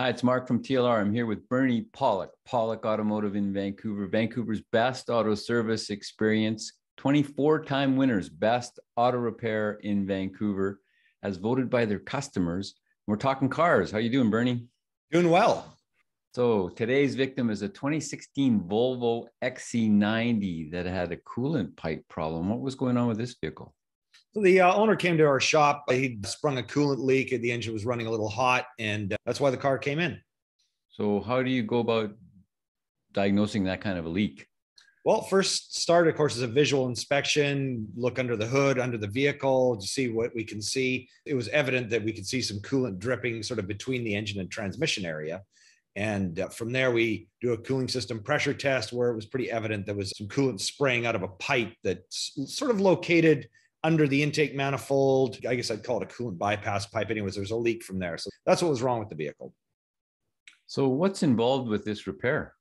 Hi, it's Mark from TLR. I'm here with Bernie Pawlik, Pawlik Automotive in Vancouver, Vancouver's best auto service experience, 24 time winners, best auto repair in Vancouver, as voted by their customers. We're talking cars. How you doing, Bernie? Doing well. So today's victim is a 2016 Volvo XC90 that had a coolant pipe problem. What was going on with this vehicle? So the uh, owner came to our shop. He'd sprung a coolant leak. The engine was running a little hot, and uh, that's why the car came in. So, how do you go about diagnosing that kind of a leak? Well, first start, of course, is a visual inspection. Look under the hood, under the vehicle to see what we can see. It was evident that we could see some coolant dripping sort of between the engine and transmission area. And uh, from there, we do a cooling system pressure test where it was pretty evident there was some coolant spraying out of a pipe that's sort of located under the intake manifold. I guess I'd call it a coolant bypass pipe. Anyways, there's a leak from there. So that's what was wrong with the vehicle. So, what's involved with this repair?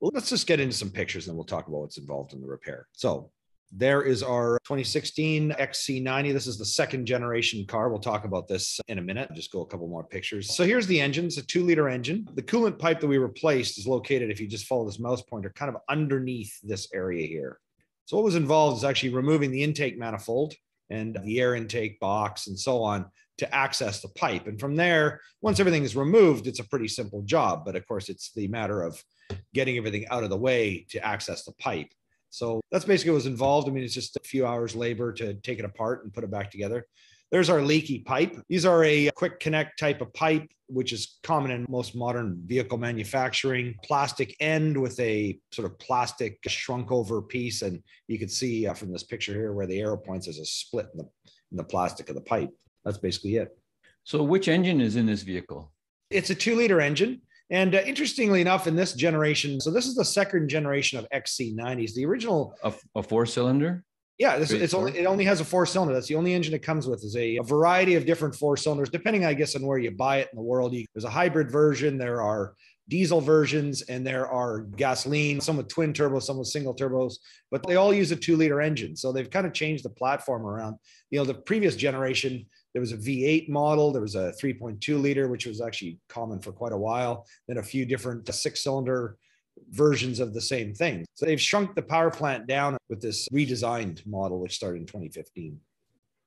Well, let's just get into some pictures and we'll talk about what's involved in the repair. So, there is our 2016 XC90. This is the second generation car. We'll talk about this in a minute. Just go a couple more pictures. So here's the engine. It's a two liter engine. The coolant pipe that we replaced is located, if you just follow this mouse pointer, kind of underneath this area here. So what was involved is actually removing the intake manifold and the air intake box and so on to access the pipe. And from there, once everything is removed, it's a pretty simple job. But of course, it's the matter of getting everything out of the way to access the pipe. So that's basically what was involved. I mean, it's just a few hours labor to take it apart and put it back together. There's our leaky pipe. These are a quick connect type of pipe, which is common in most modern vehicle manufacturing. Plastic end with a sort of plastic shrunk over piece. And you can see uh, from this picture here where the arrow points, there's a split in the, in the plastic of the pipe. That's basically it. So, which engine is in this vehicle? It's a two liter engine. And uh, interestingly enough, in this generation, so this is the second generation of XC90s. The original, a, a four cylinder. Yeah, this, it's only, it only has a four cylinder. That's the only engine it comes with. Is a, a, variety of different four cylinders, depending, I guess, on where you buy it in the world. You, there's a hybrid version. There are diesel versions, and there are gasoline. Some with twin turbos, some with single turbos, but they all use a two liter engine. So they've kind of changed the platform around. You know, the previous generation there was a V8 model, there was a 3.2 liter, which was actually common for quite a while. Then a few different six cylinder versions of the same thing. So they've shrunk the power plant down with this redesigned model, which started in 2015.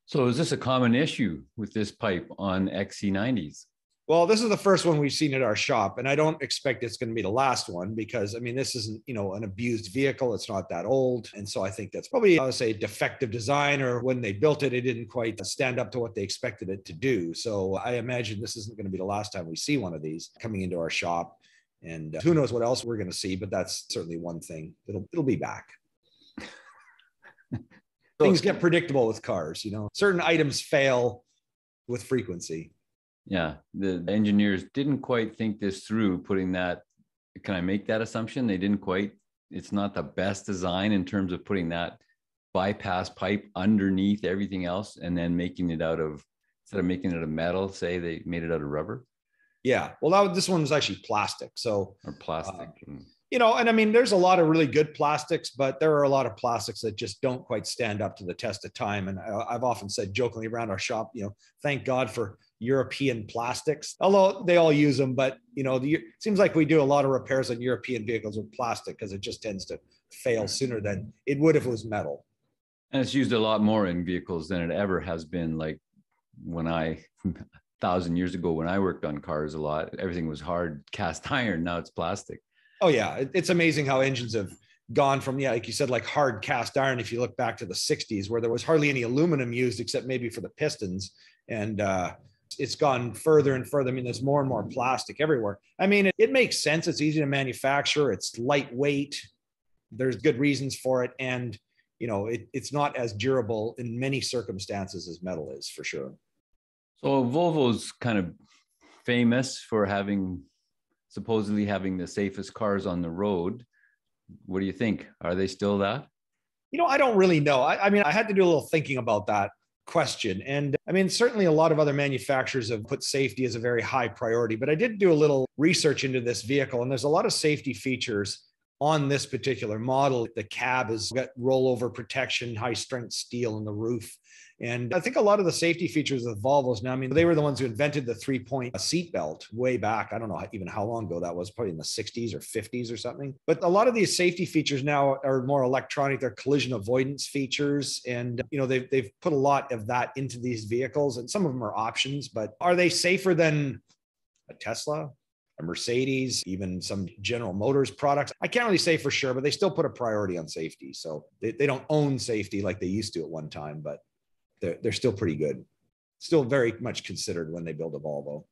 So is this a common issue with this pipe on XC90s? Well, this is the first one we've seen at our shop, and I don't expect it's going to be the last one because I mean this isn't you know an abused vehicle; it's not that old, and so I think that's probably I would say defective design, or when they built it, it didn't quite stand up to what they expected it to do. So I imagine this isn't going to be the last time we see one of these coming into our shop. And uh, who knows what else we're going to see, but that's certainly one thing. It'll it'll be back. Things get predictable with cars, you know. Certain items fail with frequency. Yeah, the engineers didn't quite think this through. Putting that, can I make that assumption? They didn't quite. It's not the best design in terms of putting that bypass pipe underneath everything else, and then making it out of instead of making it of metal. Say they made it out of rubber. Yeah. Well, that, this one was actually plastic. So or plastic. Uh, you know, and I mean, there's a lot of really good plastics, but there are a lot of plastics that just don't quite stand up to the test of time. And I, have often said jokingly around our shop, you know, thank God for European plastics, although they all use them. But you know, the, it seems like we do a lot of repairs on European vehicles with plastic because it just tends to fail sooner than it would if it was metal. And it's used a lot more in vehicles than it ever has been. Like when I thousand years ago when I worked on cars a lot, everything was hard cast iron. Now it's plastic. Oh yeah, it's amazing how engines have gone from yeah, like you said, like hard cast iron. If you look back to the '60s, where there was hardly any aluminum used except maybe for the pistons, and uh, it's gone further and further. I mean, there's more and more plastic everywhere. I mean, it, it makes sense. It's easy to manufacture. It's lightweight. There's good reasons for it, and you know, it, it's not as durable in many circumstances as metal is for sure. So Volvo's kind of famous for having supposedly having the safest cars on the road. What do you think? Are they still that? You know, I don't really know. I, I mean, I had to do a little thinking about that question. And I mean, certainly a lot of other manufacturers have put safety as a very high priority, but I did do a little research into this vehicle, and there's a lot of safety features on this particular model, the cab has got rollover protection, high strength steel in the roof. And I think a lot of the safety features of Volvos now, I mean, they were the ones who invented the three point seat belt way back. I don't know even how long ago that was, probably in the 60s or 50s or something. But a lot of these safety features now are more electronic. They're collision avoidance features. And, you know, they've, they've put a lot of that into these vehicles. And some of them are options, but are they safer than a Tesla? Mercedes, even some General Motors products. I can't really say for sure, but they still put a priority on safety. So they, they don't own safety like they used to at one time, but they're, they're still pretty good. Still very much considered when they build a Volvo.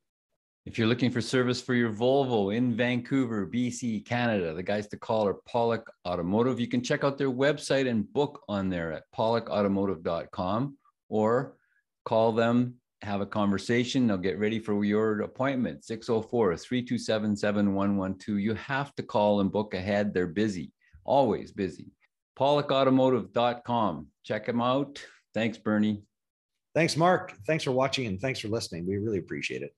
If you're looking for service for your Volvo in Vancouver, BC, Canada, the guys to call are Pawlik Automotive. You can check out their website and book on there at pawlikautomotive.com or call them, have a conversation. They'll get ready for your appointment 604 327 7112. You have to call and book ahead. They're busy, always busy. pawlikautomotive.com. Check them out. Thanks, Bernie. Thanks, Mark. Thanks for watching and thanks for listening. We really appreciate it.